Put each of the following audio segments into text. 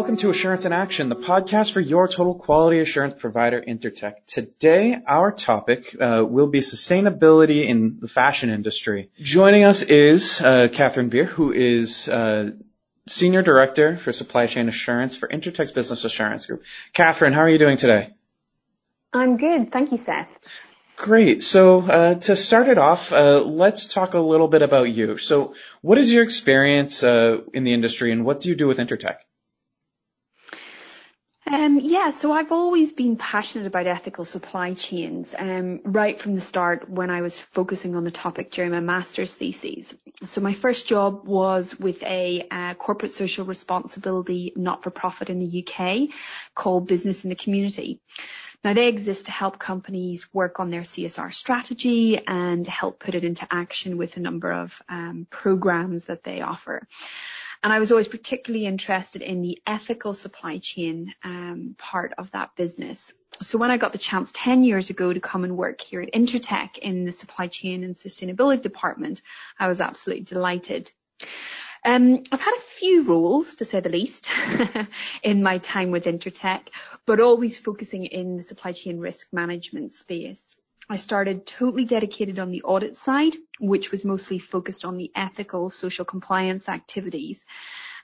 welcome to Assurance in Action, the podcast for your total quality assurance provider, Intertek. Today, our topic uh, will be sustainability in the fashion industry. Joining us is uh, Catherine Beer, who is uh, Senior Director for Supply Chain Assurance for Intertek's Business Assurance Group. Catherine, how are you doing today? I'm good. Thank you, Seth. Great. So uh, to start it off, uh, let's talk a little bit about you. So what is your experience uh, in the industry and what do you do with Intertek? Um, yeah, so I've always been passionate about ethical supply chains, um, right from the start when I was focusing on the topic during my master's thesis. So my first job was with a uh, corporate social responsibility not-for-profit in the UK called Business in the Community. Now they exist to help companies work on their CSR strategy and help put it into action with a number of um, programs that they offer. And I was always particularly interested in the ethical supply chain um, part of that business. So when I got the chance 10 years ago to come and work here at Intertek in the supply chain and sustainability department, I was absolutely delighted. Um, I've had a few roles, to say the least, in my time with Intertek, but always focusing in the supply chain risk management space. I started totally dedicated on the audit side, which was mostly focused on the ethical social compliance activities.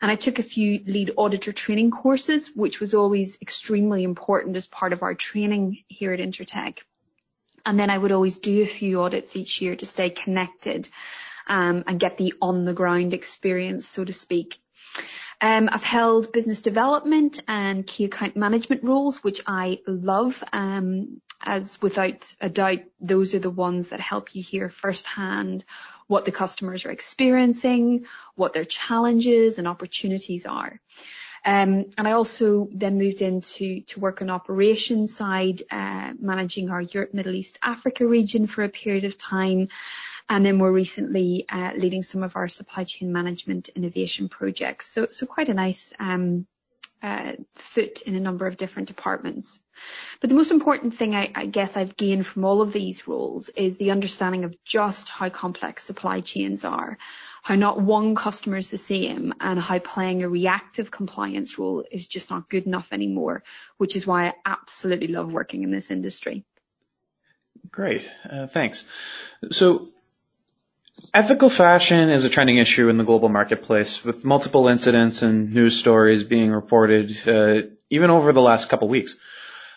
And I took a few lead auditor training courses, which was always extremely important as part of our training here at Intertek. And then I would always do a few audits each year to stay connected um, and get the on the ground experience, so to speak. Um, I've held business development and key account management roles, which I love. Um, as without a doubt, those are the ones that help you hear firsthand what the customers are experiencing, what their challenges and opportunities are. Um, and I also then moved into to work on operations side, uh, managing our Europe, Middle East, Africa region for a period of time. And then more recently, uh, leading some of our supply chain management innovation projects. So, so quite a nice, um, foot in a number of different departments. But the most important thing I, I, guess I've gained from all of these roles is the understanding of just how complex supply chains are, how not one customer is the same, and how playing a reactive compliance role is just not good enough anymore, which is why I absolutely love working in this industry. Great. Uh, thanks. So Ethical fashion is a trending issue in the global marketplace, with multiple incidents and news stories being reported uh, even over the last couple weeks.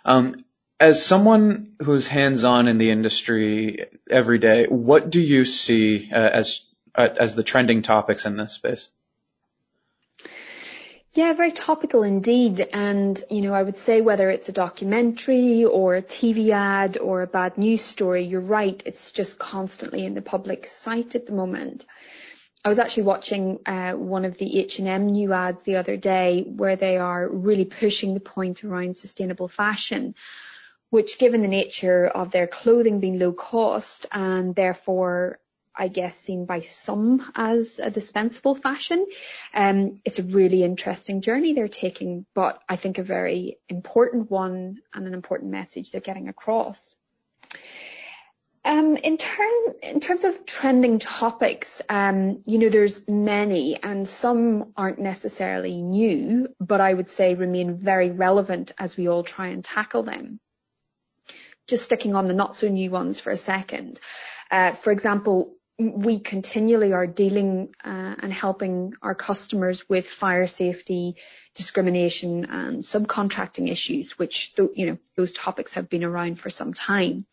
Um, as someone who's hands-on in the industry every day, what do you see uh, as uh, as the trending topics in this space? Yeah, very topical indeed. And, you know, I would say whether it's a documentary or a TV ad or a bad news story, you're right. It's just constantly in the public sight at the moment. I was actually watching uh, one of the H&M new ads the other day where they are really pushing the point around sustainable fashion, which given the nature of their clothing being low cost and therefore I guess, seen by some as a dispensable fashion. Um, it's a really interesting journey they're taking, but I think a very important one and an important message they're getting across. Um, in turn, in terms of trending topics, um, you know, there's many and some aren't necessarily new, but I would say remain very relevant as we all try and tackle them. Just sticking on the not so new ones for a second. Uh, for example, we continually are dealing uh, and helping our customers with fire safety, discrimination and subcontracting issues, which you know those topics have been around for some time.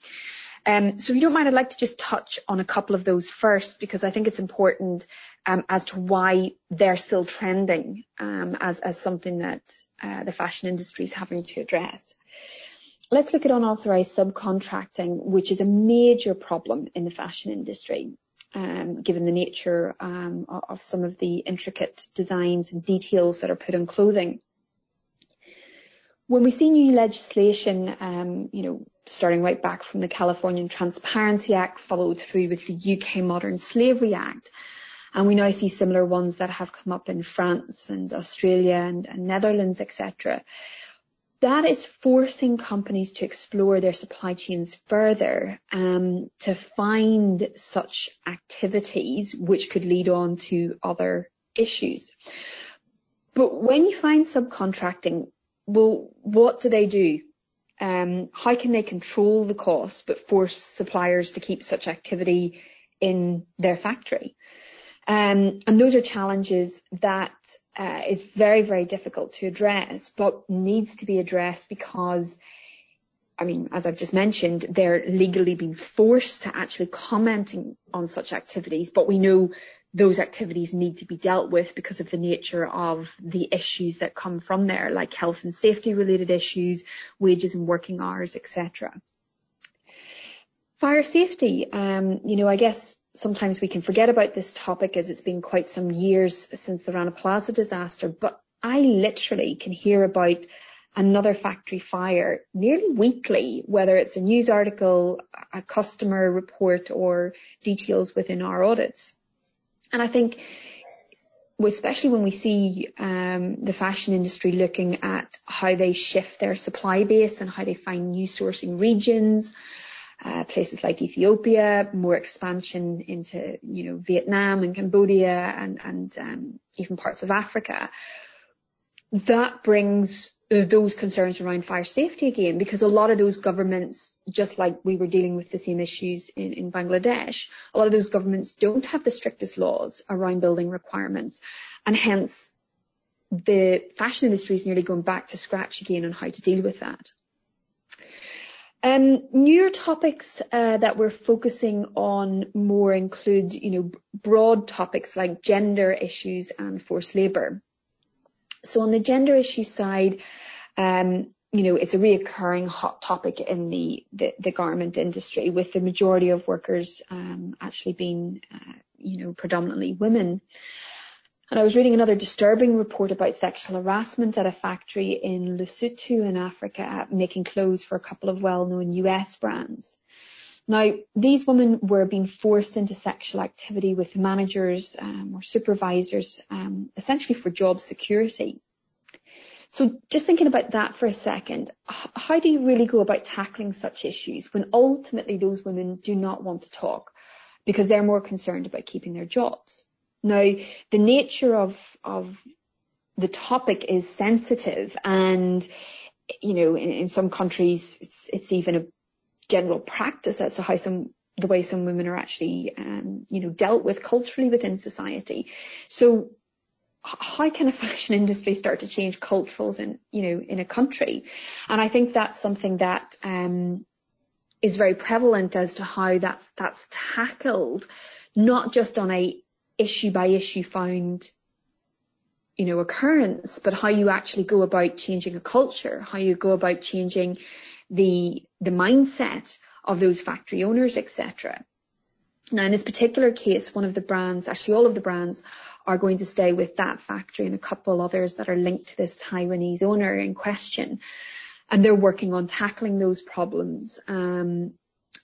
Um, so if you don't mind, I'd like to just touch on a couple of those first because I think it's important um, as to why they're still trending um, as, as something that uh, the fashion industry is having to address. Let's look at unauthorized subcontracting, which is a major problem in the fashion industry given the nature um, of some of the intricate designs and details that are put on clothing. When we see new legislation, um, you know, starting right back from the Californian Transparency Act, followed through with the UK Modern Slavery Act, and we now see similar ones that have come up in France and Australia and Netherlands, etc that is forcing companies to explore their supply chains further um, to find such activities which could lead on to other issues. But when you find subcontracting, well, what do they do? Um, how can they control the cost but force suppliers to keep such activity in their factory? Um, and those are challenges that uh, is very, very difficult to address, but needs to be addressed because, I mean, as I've just mentioned, they're legally being forced to actually commenting on such activities, but we know those activities need to be dealt with because of the nature of the issues that come from there, like health and safety related issues, wages and working hours, etc. Fire safety, um, you know, I guess sometimes we can forget about this topic as it's been quite some years since the Rana Plaza disaster, but I literally can hear about another factory fire nearly weekly, whether it's a news article, a customer report or details within our audits. And I think, especially when we see um, the fashion industry looking at how they shift their supply base and how they find new sourcing regions, uh, places like Ethiopia, more expansion into, you know, Vietnam and Cambodia and, and um, even parts of Africa. That brings those concerns around fire safety again, because a lot of those governments, just like we were dealing with the same issues in, in Bangladesh, a lot of those governments don't have the strictest laws around building requirements. And hence, the fashion industry is nearly going back to scratch again on how to deal with that. Um, newer topics uh, that we're focusing on more include, you know, broad topics like gender issues and forced labour. So on the gender issue side, um, you know, it's a reoccurring hot topic in the, the, the garment industry with the majority of workers um, actually being, uh, you know, predominantly women. And I was reading another disturbing report about sexual harassment at a factory in Lesotho in Africa, making clothes for a couple of well-known US brands. Now, these women were being forced into sexual activity with managers um, or supervisors, um, essentially for job security. So just thinking about that for a second, how do you really go about tackling such issues when ultimately those women do not want to talk because they're more concerned about keeping their jobs? Now, the nature of, of the topic is sensitive and, you know, in, in some countries it's, it's even a general practice as to how some the way some women are actually, um, you know, dealt with culturally within society. So how can a fashion industry start to change cultures in, you know, in a country? And I think that's something that, um, is very prevalent as to how that's, that's tackled, not just on a issue by issue found, you know, occurrence, but how you actually go about changing a culture, how you go about changing the, the mindset of those factory owners, etc. Now, in this particular case, one of the brands, actually all of the brands are going to stay with that factory and a couple others that are linked to this Taiwanese owner in question. And they're working on tackling those problems. Um,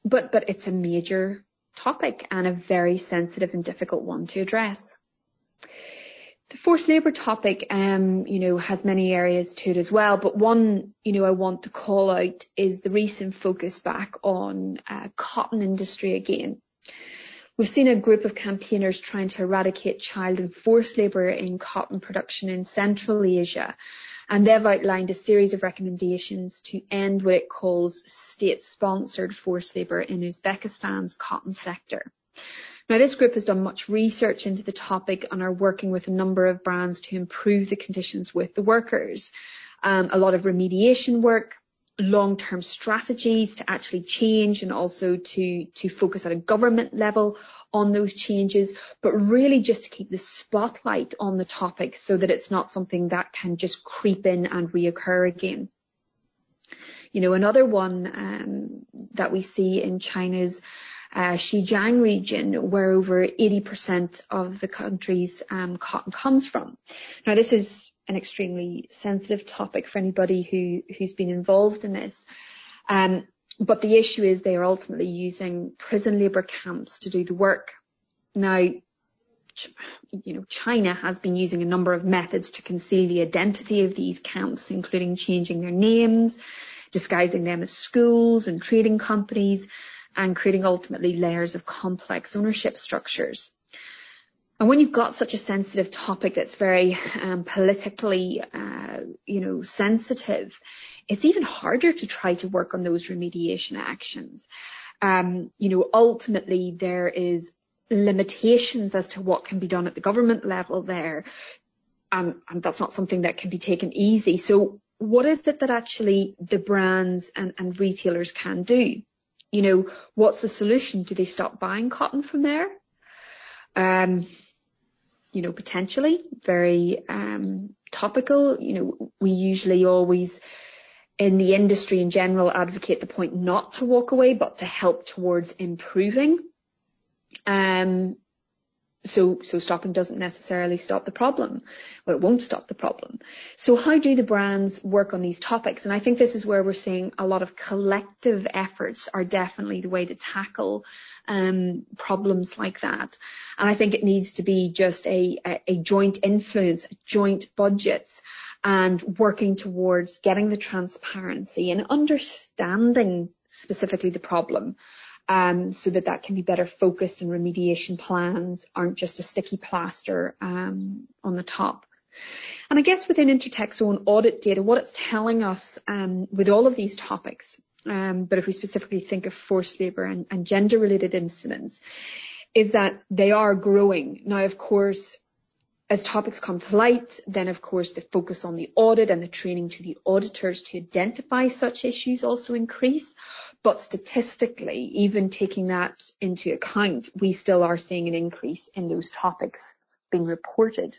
but, but it's a major topic and a very sensitive and difficult one to address. The forced labour topic, um, you know, has many areas to it as well, but one, you know, I want to call out is the recent focus back on uh, cotton industry again. We've seen a group of campaigners trying to eradicate child and forced labour in cotton production in Central Asia, and they've outlined a series of recommendations to end what it calls state-sponsored forced labour in Uzbekistan's cotton sector. Now, this group has done much research into the topic and are working with a number of brands to improve the conditions with the workers. Um, a lot of remediation work, long-term strategies to actually change and also to, to focus at a government level on those changes, but really just to keep the spotlight on the topic so that it's not something that can just creep in and reoccur again. You know, another one um, that we see in China's uh, Xinjiang region, where over 80% of the country's um, cotton comes from. Now, this is an extremely sensitive topic for anybody who who's been involved in this. Um, but the issue is they are ultimately using prison labour camps to do the work. Now, you know, China has been using a number of methods to conceal the identity of these camps, including changing their names, disguising them as schools and trading companies, and creating ultimately layers of complex ownership structures. And when you've got such a sensitive topic that's very um, politically, uh, you know, sensitive, it's even harder to try to work on those remediation actions. Um, you know, ultimately there is limitations as to what can be done at the government level there. and that's not something that can be taken easy. So what is it that actually the brands and, and retailers can do? You know, what's the solution? Do they stop buying cotton from there? Um, you know, potentially very um, topical. You know, we usually always in the industry in general advocate the point not to walk away, but to help towards improving. Um, so, so stopping doesn't necessarily stop the problem. Well, it won't stop the problem. So how do the brands work on these topics? And I think this is where we're seeing a lot of collective efforts are definitely the way to tackle um, problems like that. And I think it needs to be just a, a, joint influence, joint budgets and working towards getting the transparency and understanding specifically the problem um, so that that can be better focused and remediation plans aren't just a sticky plaster um, on the top. And I guess within Intertek's own audit data, what it's telling us um, with all of these topics, but if we specifically think of forced labour and, and gender-related incidents, is that they are growing. Now, of course, as topics come to light, then of course the focus on the audit and the training to the auditors to identify such issues also increase. But statistically, even taking that into account, we still are seeing an increase in those topics being reported.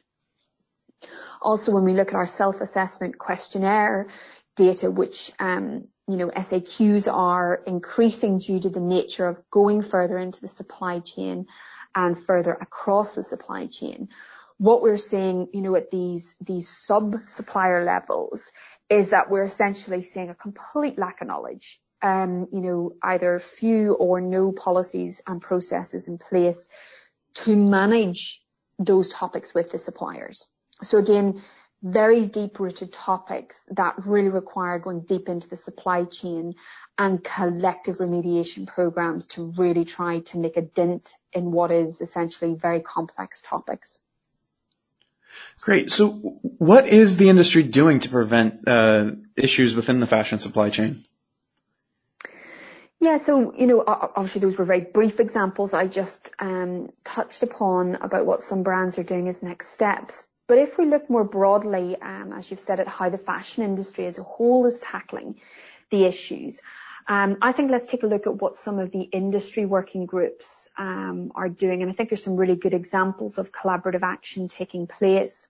Also, when we look at our self-assessment questionnaire data, which um, you know, SAQs are increasing due to the nature of going further into the supply chain and further across the supply chain what we're seeing, you know, at these, these sub-supplier levels is that we're essentially seeing a complete lack of knowledge. Um, you know, either few or no policies and processes in place to manage those topics with the suppliers. So again, very deep rooted topics that really require going deep into the supply chain and collective remediation programs to really try to make a dent in what is essentially very complex topics. Great. So what is the industry doing to prevent uh, issues within the fashion supply chain? Yeah, so, you know, obviously those were very brief examples I just um, touched upon about what some brands are doing as next steps. But if we look more broadly, um, as you've said, at how the fashion industry as a whole is tackling the issues, um, I think let's take a look at what some of the industry working groups um, are doing. And I think there's some really good examples of collaborative action taking place.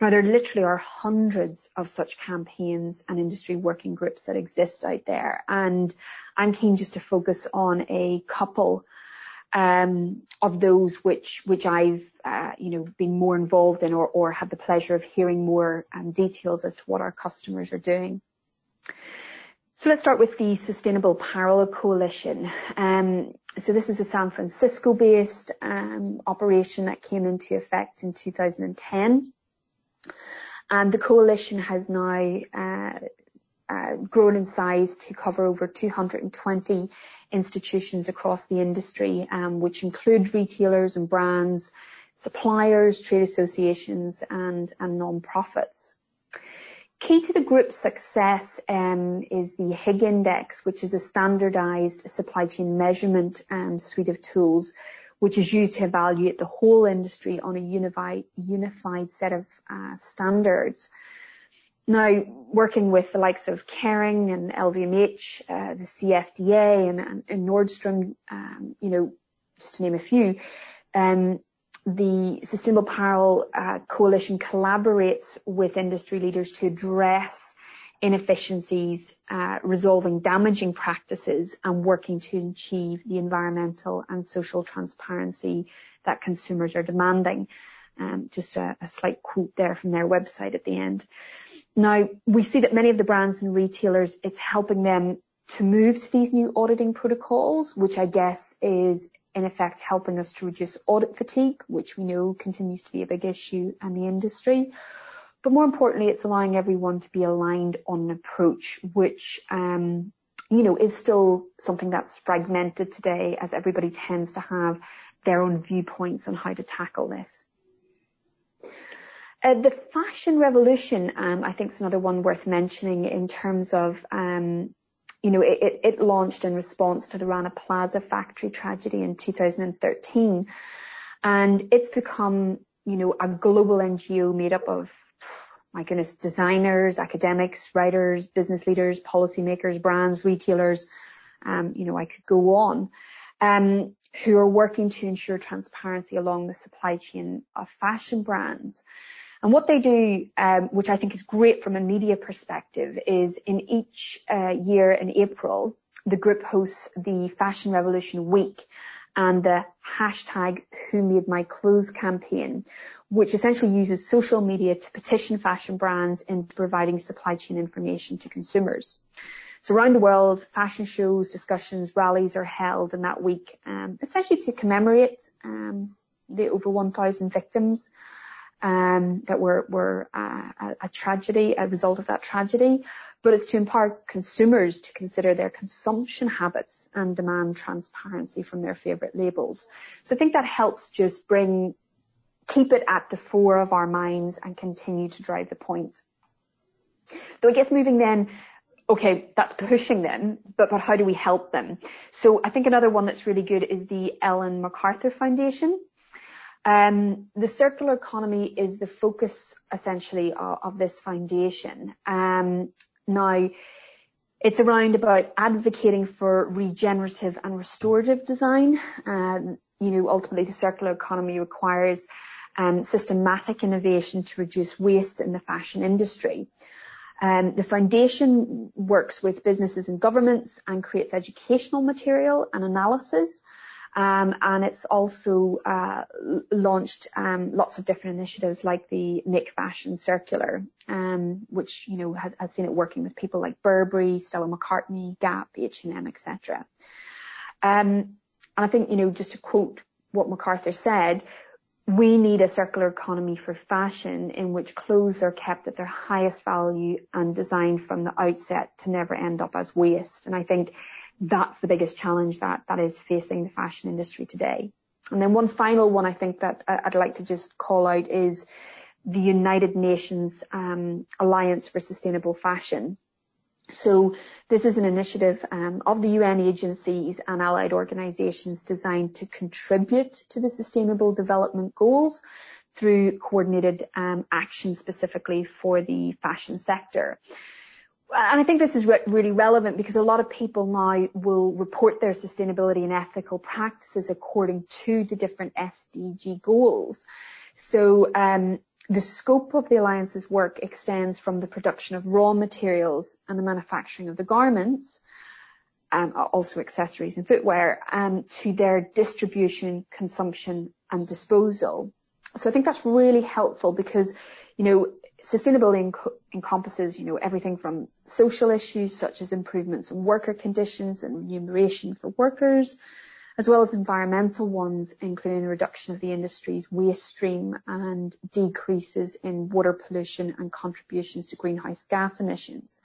Now, there literally are hundreds of such campaigns and industry working groups that exist out there. And I'm keen just to focus on a couple um, of those which which I've uh, you know been more involved in or, or had the pleasure of hearing more um, details as to what our customers are doing. So let's start with the Sustainable Apparel Coalition. Um, so this is a San Francisco-based um, operation that came into effect in 2010. And the coalition has now uh, uh, grown in size to cover over 220 institutions across the industry, um, which include retailers and brands, suppliers, trade associations, and, and non-profits. Key to the group's success um, is the Higg Index, which is a standardized supply chain measurement um, suite of tools, which is used to evaluate the whole industry on a unified, unified set of uh, standards. Now, working with the likes of Kering and LVMH, uh, the CFDA and, and, and Nordstrom, um, you know, just to name a few, um, the Sustainable Apparel uh, Coalition collaborates with industry leaders to address inefficiencies, uh, resolving damaging practices and working to achieve the environmental and social transparency that consumers are demanding. Um, just a, a slight quote there from their website at the end. Now, we see that many of the brands and retailers, it's helping them to move to these new auditing protocols, which I guess is in effect helping us to reduce audit fatigue, which we know continues to be a big issue in the industry. But more importantly, it's allowing everyone to be aligned on an approach which, um, you know, is still something that's fragmented today as everybody tends to have their own viewpoints on how to tackle this. Uh, the fashion revolution, um, I think, is another one worth mentioning in terms of, um, you know, it, it, launched in response to the Rana Plaza factory tragedy in 2013, and it's become, you know, a global NGO made up of, my goodness, designers, academics, writers, business leaders, policymakers, brands, retailers. Um, you know, I could go on. Um, who are working to ensure transparency along the supply chain of fashion brands. And what they do, um, which I think is great from a media perspective, is in each uh, year in April, the group hosts the Fashion Revolution Week and the hashtag Who Made My Clothes campaign, which essentially uses social media to petition fashion brands into providing supply chain information to consumers. So around the world, fashion shows, discussions, rallies are held in that week, um, essentially to commemorate um, the over 1,000 victims um, that were, were uh, a, tragedy, a result of that tragedy, but it's to empower consumers to consider their consumption habits and demand transparency from their favorite labels. So I think that helps just bring, keep it at the fore of our minds and continue to drive the point. So I guess moving then okay, that's pushing them, but, but how do we help them? So I think another one that's really good is the Ellen MacArthur Foundation. Um, the circular economy is the focus essentially of, of this foundation. Um, now, it's around about advocating for regenerative and restorative design. Um, you know, ultimately the circular economy requires um, systematic innovation to reduce waste in the fashion industry. Um, the foundation works with businesses and governments and creates educational material and analysis um, and it's also uh, launched um, lots of different initiatives like the Make Fashion Circular, um, which you know has, has, seen it working with people like Burberry, Stella McCartney, Gap, H&M, etc. and I think you know just to quote what MacArthur said, we need a circular economy for fashion in which clothes are kept at their highest value and designed from the outset to never end up as waste. And I think that's the biggest challenge that, that is facing the fashion industry today. And then one final one I think that I'd like to just call out is the United Nations um, Alliance for Sustainable Fashion. So this is an initiative um, of the UN agencies and allied organisations designed to contribute to the Sustainable Development Goals through coordinated um, action specifically for the fashion sector and I think this is re- really relevant because a lot of people now will report their sustainability and ethical practices according to the different SDG goals. So um, the scope of the alliance's work extends from the production of raw materials and the manufacturing of the garments, um, also accessories and footwear, um, to their distribution, consumption, and disposal. So I think that's really helpful because, you know, sustainability enc- encompasses, you know, everything from social issues such as improvements in worker conditions and remuneration for workers, as well as environmental ones, including the reduction of the industry's waste stream and decreases in water pollution and contributions to greenhouse gas emissions.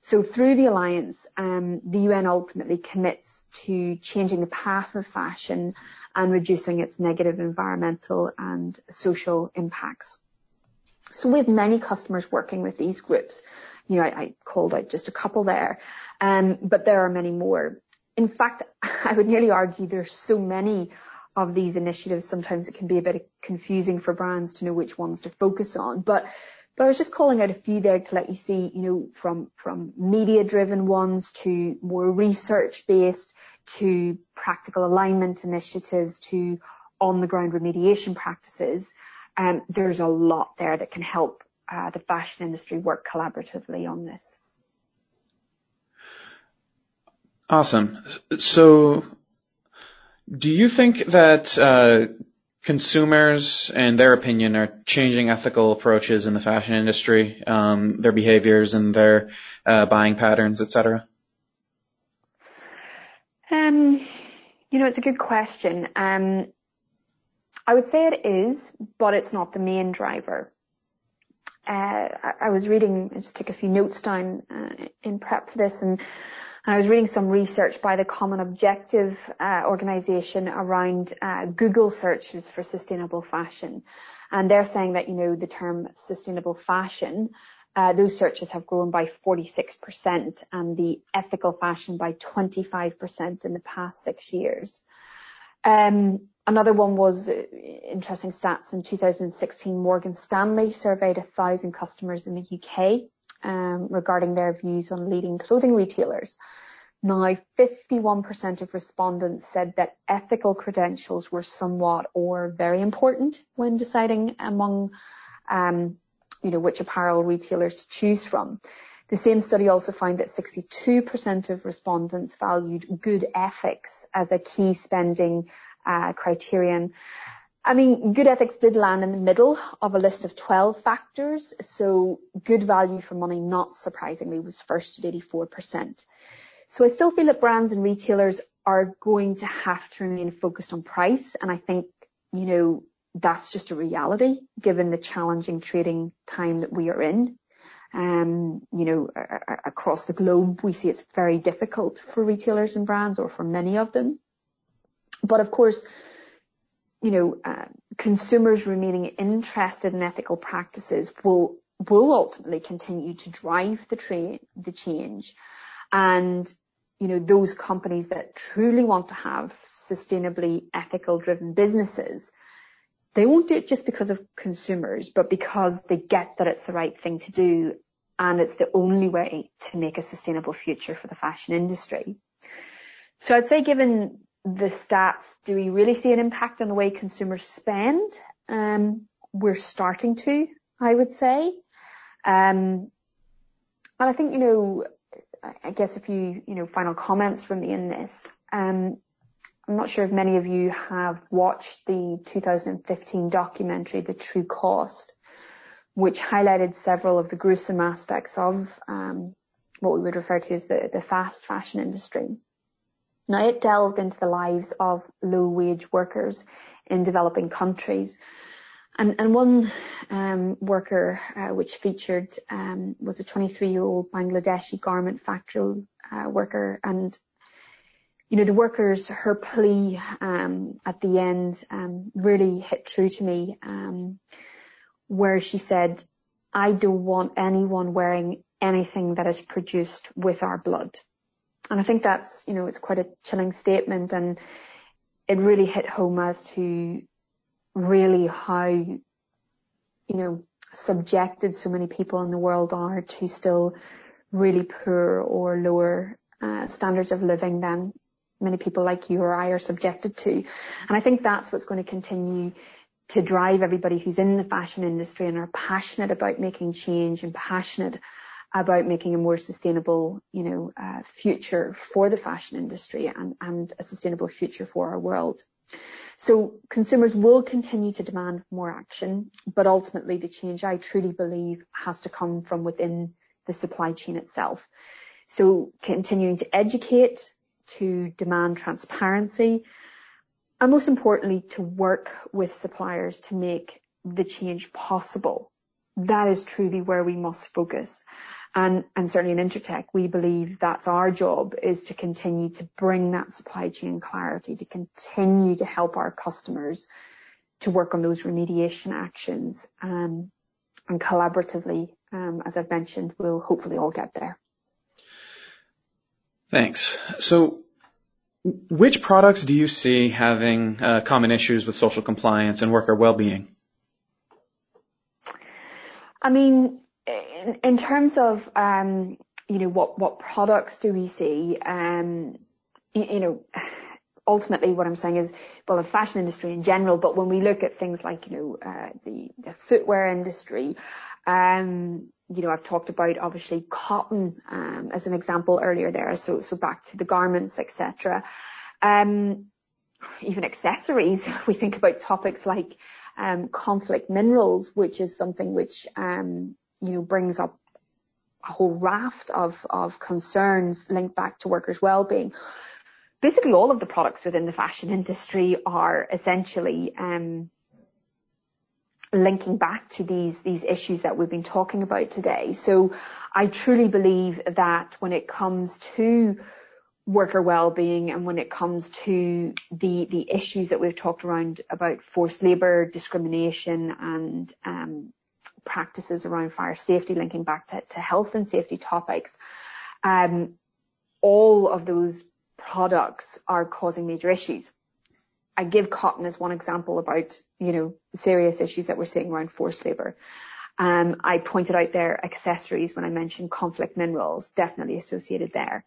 So through the alliance, um, the UN ultimately commits to changing the path of fashion and reducing its negative environmental and social impacts. So we have many customers working with these groups. You know, I, I called out just a couple there, um, but there are many more. In fact, I would nearly argue there's so many of these initiatives. Sometimes it can be a bit confusing for brands to know which ones to focus on. But but I was just calling out a few there to let you see, you know, from from media driven ones to more research based to practical alignment initiatives to on the ground remediation practices um, there's a lot there that can help uh, the fashion industry work collaboratively on this. Awesome. So, do you think that uh, consumers and their opinion are changing ethical approaches in the fashion industry, um, their behaviors and their uh, buying patterns, etc.? Um, you know, it's a good question. Um, I would say it is, but it's not the main driver. Uh, I, I, was reading, I just took a few notes down uh, in prep for this, and And I was reading some research by the Common Objective uh, organization around uh, Google searches for sustainable fashion. And they're saying that, you know, the term sustainable fashion, uh, those searches have grown by 46% and the ethical fashion by 25% in the past six years. Um, another one was uh, interesting stats in 2016. Morgan Stanley surveyed a thousand customers in the UK um, regarding their views on leading clothing retailers. Now, 51% of respondents said that ethical credentials were somewhat or very important when deciding among, um, you know, which apparel retailers to choose from. The same study also found that 62% of respondents valued good ethics as a key spending uh, criterion. I mean, good ethics did land in the middle of a list of 12 factors. So good value for money, not surprisingly, was first at 84%. So I still feel that brands and retailers are going to have to remain focused on price. And I think, you know, that's just a reality given the challenging trading time that we are in. Um, you know, across the globe, we see it's very difficult for retailers and brands or for many of them. But of course, you know, uh, consumers remaining interested in ethical practices will will ultimately continue to drive the tra- the change. And, you know, those companies that truly want to have sustainably ethical driven businesses, they won't do it just because of consumers, but because they get that it's the right thing to do and it's the only way to make a sustainable future for the fashion industry. So I'd say given the stats, do we really see an impact on the way consumers spend? Um, we're starting to, I would say. Um, and I think, you know, I guess a few, you know, final comments from me in this. Um, I'm not sure if many of you have watched the 2015 documentary, The True Cost, which highlighted several of the gruesome aspects of um, what we would refer to as the, the fast fashion industry. Now it delved into the lives of low wage workers in developing countries. And, and one um, worker uh, which featured um, was a 23 year old Bangladeshi garment factory uh, worker. And, you know, the workers, her plea um, at the end um, really hit true to me, um, where she said, I don't want anyone wearing anything that is produced with our blood. And I think that's, you know, it's quite a chilling statement and it really hit home as to really how, you know, subjected so many people in the world are to still really poor or lower uh, standards of living than many people like you or I are subjected to. And I think that's what's going to continue to drive everybody who's in the fashion industry and are passionate about making change and passionate about making a more sustainable, you know, uh, future for the fashion industry and, and a sustainable future for our world. So consumers will continue to demand more action, but ultimately the change I truly believe has to come from within the supply chain itself. So continuing to educate, to demand transparency, and most importantly, to work with suppliers to make the change possible. That is truly where we must focus. And, and certainly in Intertek, we believe that's our job is to continue to bring that supply chain clarity, to continue to help our customers to work on those remediation actions. Um, and collaboratively, um, as I've mentioned, we'll hopefully all get there. Thanks. So which products do you see having uh, common issues with social compliance and worker well-being? I mean, in, terms of, um, you know, what, what products do we see? Um, you, you know, ultimately what I'm saying is, well, the fashion industry in general, but when we look at things like, you know, uh, the, the footwear industry, um, you know, I've talked about obviously cotton, um, as an example earlier there. So, so back to the garments, etc. Um, even accessories, we think about topics like, um, conflict minerals, which is something which, um, you know, brings up a whole raft of, of concerns linked back to workers' well-being. Basically, all of the products within the fashion industry are essentially um, linking back to these, these issues that we've been talking about today. So I truly believe that when it comes to worker well-being and when it comes to the the issues that we've talked around about forced labour, discrimination and um, practices around fire safety linking back to, to health and safety topics, um, all of those products are causing major issues. I give cotton as one example about, you know, serious issues that we're seeing around forced labour. Um, I pointed out their accessories when I mentioned conflict minerals, definitely associated there.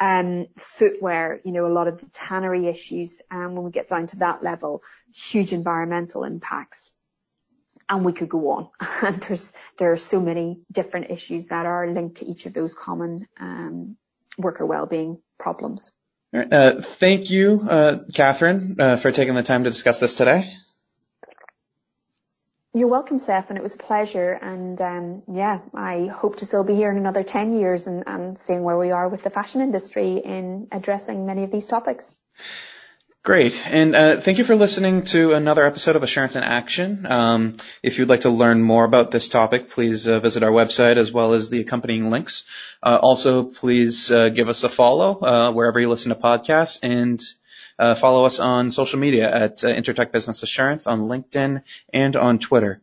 Um, footwear, you know, a lot of the tannery issues, um, when we get down to that level, huge environmental impacts. And we could go on. And there's, there are so many different issues that are linked to each of those common, um, worker well-being problems. Uh, thank you, uh, Catherine, uh, for taking the time to discuss this today. You're welcome, Seth, and it was a pleasure. And um, yeah, I hope to still be here in another 10 years and, and seeing where we are with the fashion industry in addressing many of these topics. Great. And uh, thank you for listening to another episode of Assurance in Action. Um, if you'd like to learn more about this topic, please uh, visit our website as well as the accompanying links. Uh, also, please uh, give us a follow uh, wherever you listen to podcasts and uh, follow us on social media at Intertek Business Assurance on LinkedIn and on Twitter.